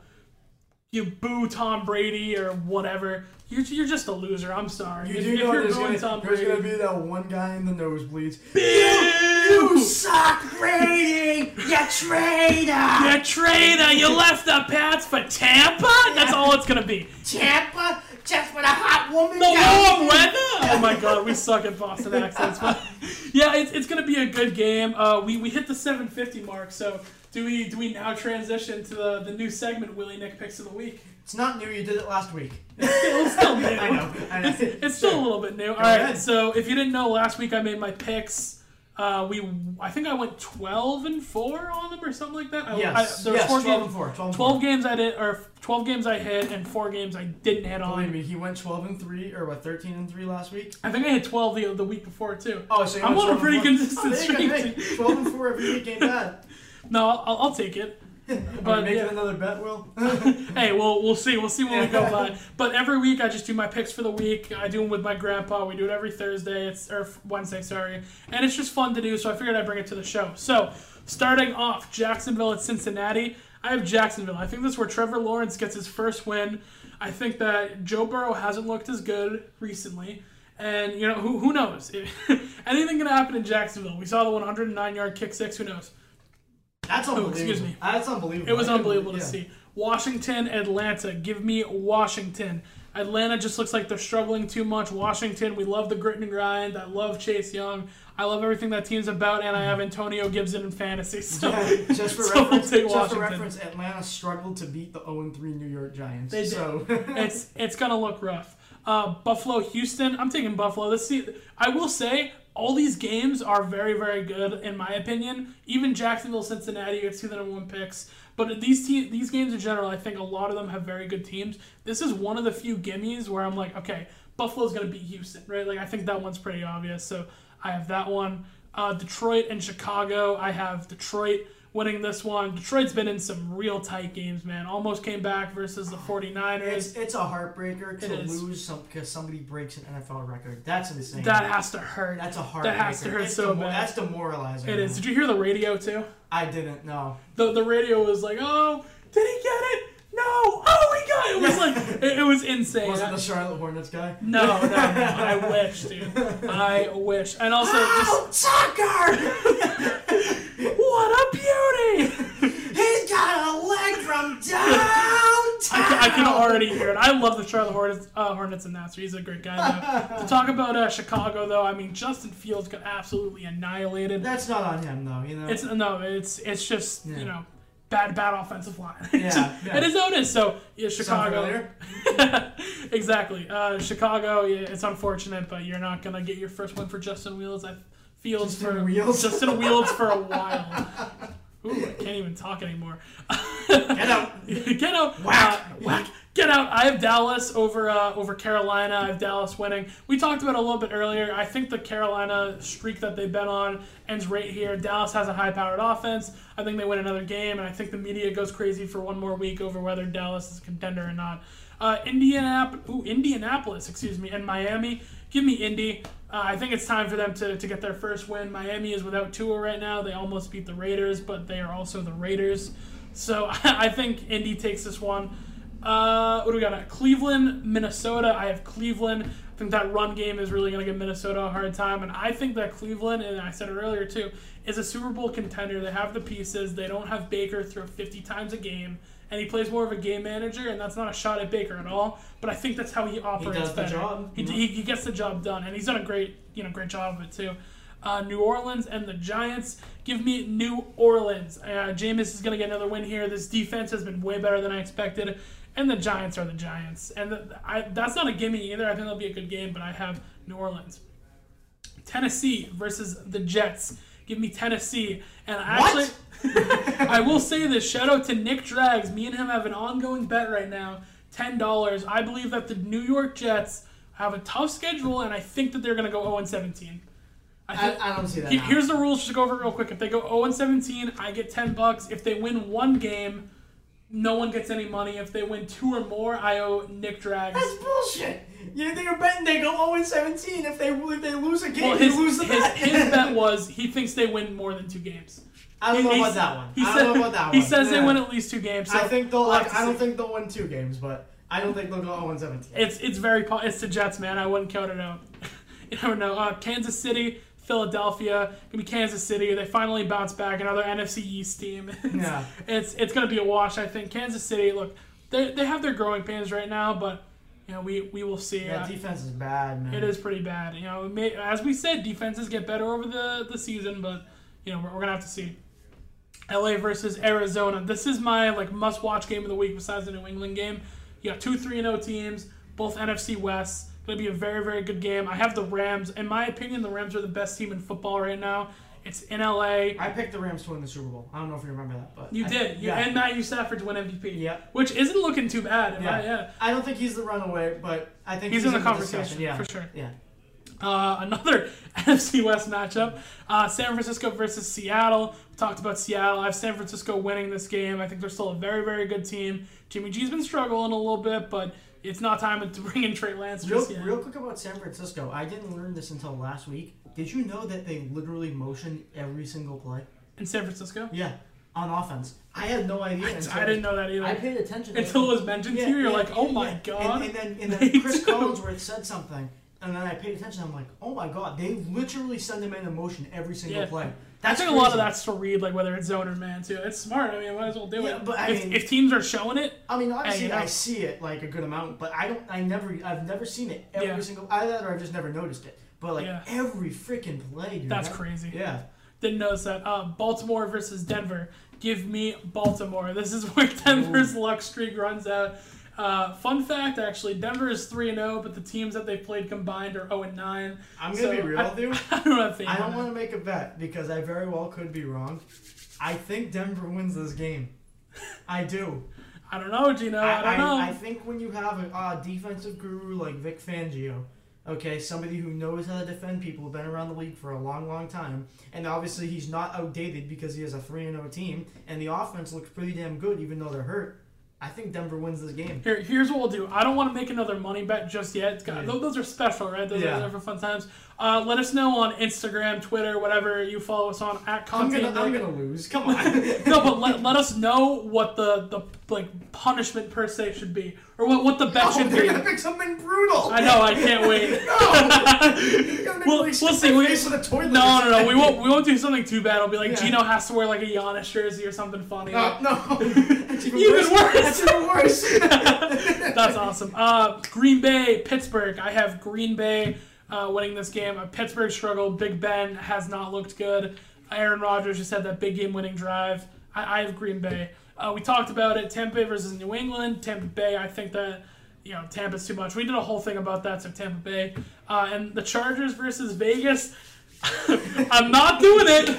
you boo Tom Brady or whatever, You're, you're just a loser. I'm sorry. You if, do if know you're there's, going gonna, Tom there's Brady, gonna be that one guy in the nosebleeds. you suck, Brady! You traitor! You traitor! You left the Pats for Tampa? That's all it's gonna be. Tampa just for the hot woman. The warm weather. Oh my god, we suck at Boston accents. But yeah, it's, it's gonna be a good game. Uh, we we hit the 750 mark. So do we do we now transition to the, the new segment Willie Nick picks of the week? It's not new. You did it last week. It's still new. I know. I know. It's still a little bit new. All right. So if you didn't know, last week I made my picks. Uh, we I think I went 12 and four on them or something like that. I, Yes. I, yes. four 12 games. and 4. 12 and 12 4. games I did, or 12 games I hit, and four games I didn't hit Believe on. me, he went 12 and 3, or what, 13 and 3 last week? I think I hit 12 the, the week before too. Oh, so you I'm on a pretty consistent oh, there you go. streak. 12 and 4 every week ain't bad. No, I'll, I'll take it. But making yeah. another bet, Will? Hey, well, we'll see. We'll see when we go by. But every week, I just do my picks for the week. I do them with my grandpa. We do it every Thursday. It's or Wednesday, sorry. And it's just fun to do. So I figured I'd bring it to the show. So starting off, Jacksonville at Cincinnati. I have Jacksonville. I think this is where Trevor Lawrence gets his first win. I think that Joe Burrow hasn't looked as good recently. And, you know, who, who knows? Anything can happen in Jacksonville. We saw the 109 yard kick six. Who knows? That's unbelievable. Oh, excuse me. That's unbelievable. It was unbelievable to believe- see. Washington, Atlanta. Give me Washington. Atlanta just looks like they're struggling too much. Washington, we love the grit and grind. I love Chase Young. I love everything that team's about, and I have Antonio Gibson in fantasy. So, Yeah, just for so reference, just for reference, Atlanta struggled to beat the 0 3 New York Giants. They did. So it's it's gonna look rough. Uh, Buffalo, Houston. I'm taking Buffalo. This see, I will say all these games are very very good in my opinion. Even Jacksonville, Cincinnati, you two that are one picks. But these te- these games in general, I think a lot of them have very good teams. This is one of the few gimmies where I'm like, okay, Buffalo's gonna beat Houston, right? Like I think that one's pretty obvious. So I have that one. Uh, Detroit and Chicago. I have Detroit winning this one. Detroit's been in some real tight games, man. Almost came back versus the 49ers. it's, it's a heartbreaker to lose some because somebody breaks an NFL record. That's insane. That has to hurt. that's a heartbreaker. that has to hurt It's so demo- bad. That's demoralizing. It is. Did you hear the radio too? I didn't know. The the radio was like, "Oh, did he get it? No. Oh, he got it." It was like it, it was insane. Was it the Charlotte Hornets guy? no, no, no. I wish, dude. I wish. And also, Justin Tucker! what a beauty! He's got a leg from downtown. I can, I can already hear it. I love the Charlotte Hornets, uh, Hornets and that. So he's a great guy. Though. to talk about uh, Chicago, though, I mean, Justin Fields got absolutely annihilated. That's not on him though. You know. It's no, it's it's just Yeah. you know bad bad offensive line. Yeah, yeah. it is how it is. So yeah, Chicago. exactly. Uh, Chicago. Yeah, it's unfortunate, but you're not gonna get your first win for Justin Wheels. I Fields Justin for Wheels? Justin Wheels for a while. Ooh, I can't even talk anymore. Get out. Get out! Whack. Uh, whack! Get out! I have Dallas over uh, over Carolina. I have Dallas winning. We talked about it a little bit earlier. I think the Carolina streak that they've been on ends right here. Dallas has a high-powered offense. I think they win another game, and I think the media goes crazy for one more week over whether Dallas is a contender or not. Uh, Indianapolis, ooh, Indianapolis, excuse me, and Miami. Give me Indy. Uh, I think it's time for them to, to get their first win. Miami is without Tua right now. They almost beat the Raiders, but they are also the Raiders. So I think Indy takes this one. Uh, what do we got? Cleveland, Minnesota. I have Cleveland. I think that run game is really going to give Minnesota a hard time. And I think that Cleveland, and I said it earlier too, is a Super Bowl contender. They have the pieces. They don't have Baker throw 50 times a game. And he plays more of a game manager, and that's not a shot at Baker at all. But I think that's how he operates He does the better. job. He, he, he gets the job done, and he's done a great, you know, great job of it too. Uh, New Orleans and the Giants. Give me New Orleans. Uh, Jameis is going to get another win here. This defense has been way better than I expected, and the Giants are the Giants. And the, I, that's not a gimme either. I think that'll be a good game, but I have New Orleans. Tennessee versus the Jets. Give me Tennessee. And I What? actually, I will say this. Shout out to Nick Drags. Me and him have an ongoing bet right now. Ten dollars. I believe that the New York Jets have a tough schedule, and I think that they're going to go 0 and 17. I I, think, I don't see that. he- here's the rules. Just to go over it real quick. If they go 0 and 17, I get 10 bucks. If they win one game, no one gets any money. If they win two or more, I owe Nick Drags. That's bullshit. You think you're betting they go 0 17 if they if they lose a game, Well, his, you lose the his, bet. his bet was he thinks they win more than two games. I don't He- know about that one. He I said, don't know about that one. he says they win at least two games. So I think they'll. we'll Like, I don't see. think they'll win two games, but I don't think they'll go 0 17. It's it's very it's the Jets, man. I wouldn't count it out. you never know. Uh, Kansas City, Philadelphia, gonna be Kansas City. They finally bounce back. Another NFC East team. it's, Yeah. it's it's gonna be a wash. I think Kansas City. Look, they they have their growing pains right now, but you know we we will see. Yeah, Uh, defense is bad, man. it is pretty bad. You know, may, as we said, defenses get better over the the season, but you know we're, we're gonna have to see. LA versus Arizona. This is my like must watch game of the week besides the New England game. You got two 3 0 teams, both NFC West. Going to be a very, very good game. I have the Rams. In my opinion, the Rams are the best team in football right now. It's in LA. I picked the Rams to win the Super Bowl. I don't know if you remember that, but You I- did. You, yeah. And Matthew Stafford to win MVP. Yeah. Which isn't looking too bad. in my- Yeah. yeah. I don't think he's the runaway, but I think He's he's, in the conversation, Yeah, for sure. Yeah. Uh, another NFC West matchup uh, San Francisco versus Seattle. We talked about Seattle. I have San Francisco winning this game. I think they're still a very, very good team. Jimmy G's been struggling a little bit, but it's not time to bring in Trey Lance Real, yet. real quick about San Francisco. I didn't learn this until last week. Did you know that they literally motion every single play? in San Francisco? Yeah, on offense. I had no idea. until- I didn't know that either. I paid attention Until it. it was mentioned to you, you're like, oh my god. And, and then, and then Chris do. Collinsworth said something, and then I paid attention. I'm like, oh my god, they literally send him in motion every single Yeah. play. I That's think a lot of crazy. that's to read, like whether it's zone or man too. It's smart. I mean, I might as well do Yeah, it. but I if, mean- if teams are showing it, I mean, obviously, you know. I see it like a good amount, but I don't. I never. I've never seen it every Yeah. single. Either I've just never noticed it. But like Yeah. every freaking play, dude. that's that- crazy. Yeah. Didn't notice that. Uh, Baltimore versus Denver. Give me Baltimore. This is where Denver's luck streak runs out. Uh, fun fact, actually, Denver is three and zero, but the teams that they've played combined are zero and nine. I'm gonna So, be real I, with you. I don't. I don't want to make a bet because I very well could be wrong. I think Denver wins this game. I do. I don't know, Gino. I, I, don't know. I, I think when you have a uh, defensive guru like Vic Fangio, okay, somebody who knows how to defend people, been around the league for a long, long time, and obviously he's not outdated because he has a 3 0 team, and the offense looks pretty damn good even though they're hurt. I think Denver wins this game. Here, here's what we'll do. I don't want to make another money bet just yet. Got, Yeah. those, are special, right? Those Yeah. are for fun times. Uh, let us know on Instagram, Twitter, whatever you follow us on at I'm Conti gonna, I'm gonna lose. Come on. No, but let, let us know what the, the like punishment per se should be, or what, what the bet Oh, should they're be. gonna pick something brutal. I know. I can't wait. Make We'll- we'll see. We- face the toilet No, no, no. We won't. We won't do something too bad. It'll be like Yeah. Gino has to wear like a Giannis jersey or something funny. Uh, no, that's even, Even worse. worse. That's even worse. That's awesome. Uh, Green Bay, Pittsburgh. I have Green Bay uh, winning this game. Uh, Pittsburgh struggled. Big Ben has not looked good. Aaron Rodgers just had that big game winning drive. I, I have Green Bay. Uh, we talked about it. Tampa Bay versus New England. Tampa Bay. I think that you know Tampa's too much. We did a whole thing about that. So Tampa Bay uh, and the Chargers versus Vegas. I'm not doing it.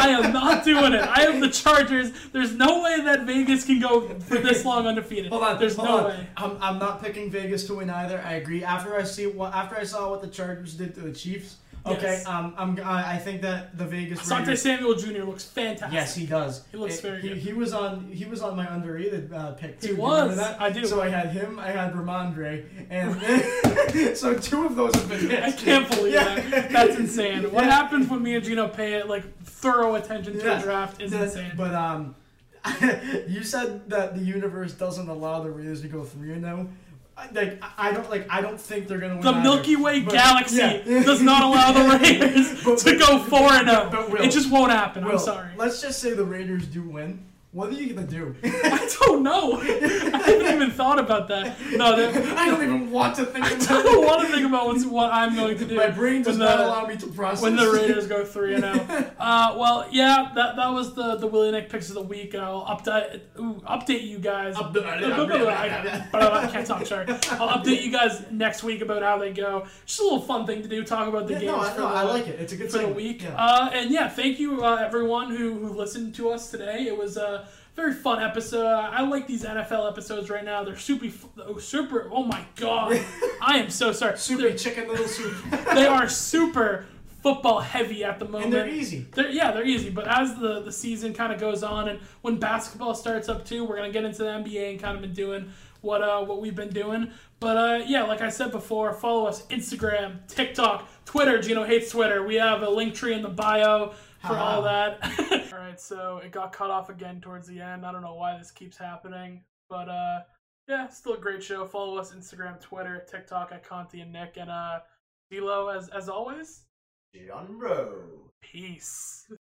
I am not doing it. I have the Chargers. There's no way that Vegas can go for this long undefeated. Hold on, There's hold no on. way. I'm, I'm not picking Vegas to win either. I agree. After I see what after I saw what the Chargers did to the Chiefs, okay, Yes. um, I'm I I think that the Vegas Asante Raiders. Samuel Jr. looks fantastic. Yes, he does. He looks It- very he, good. He was on he was on my underrated uh, pick too. He Do you remember was. I do. So I had him. I had Rhamondre, and so two of those have been hit. I can't believe Yeah. that. That's insane. What Yeah. happens when me and Gino pay like thorough attention to Yeah. a draft is The- insane. But um, you said that the universe doesn't allow the Raiders to go three and zero. Like I don't like I don't think they're gonna win. the either. Milky Way But- galaxy yeah. does not allow the Raiders But- to go four and zero. Oh. It just won't happen. I'm sorry. Let's just say the Raiders do win. What are you gonna do? I don't know. I haven't even thought about that. No, that, I don't even want to think I about don't it. want to think about what's, what I'm going to do. My brain does not the- allow me to process. when the Raiders go three and zero. Uh, well, yeah, that that was the the Willie Nick picks of the week. I'll update ooh, update you guys. I can't talk. Sorry. I'll update you guys next week about how they go. Just a little fun thing to do. Talk about the Yeah, games. no, I, for no, the, I like it. It's a good for the segment. week. Yeah. Uh, and yeah, thank you uh, everyone who, who listened to us today. It was a very fun episode. I like these NFL episodes right now. They're super, oh, super. Oh my god, I am so sorry. Super They're- chicken little soup. they are super football heavy at the moment. and they're easy. They're, yeah, they're easy. But as the, the season kind of goes on, and when basketball starts up too, we're gonna get into the NBA and kind of been doing what uh what we've been doing. But uh yeah, like I said before, follow us Instagram, TikTok, Twitter. Gino hates Twitter. We have a link tree in the bio for Ha. all that. all right, so it got cut off again towards the end. I don't know why this keeps happening, but uh yeah, still a great show. Follow us Instagram, Twitter, TikTok at Conti and Nick, and uh, D'Lo as as always. John Rowe. Peace.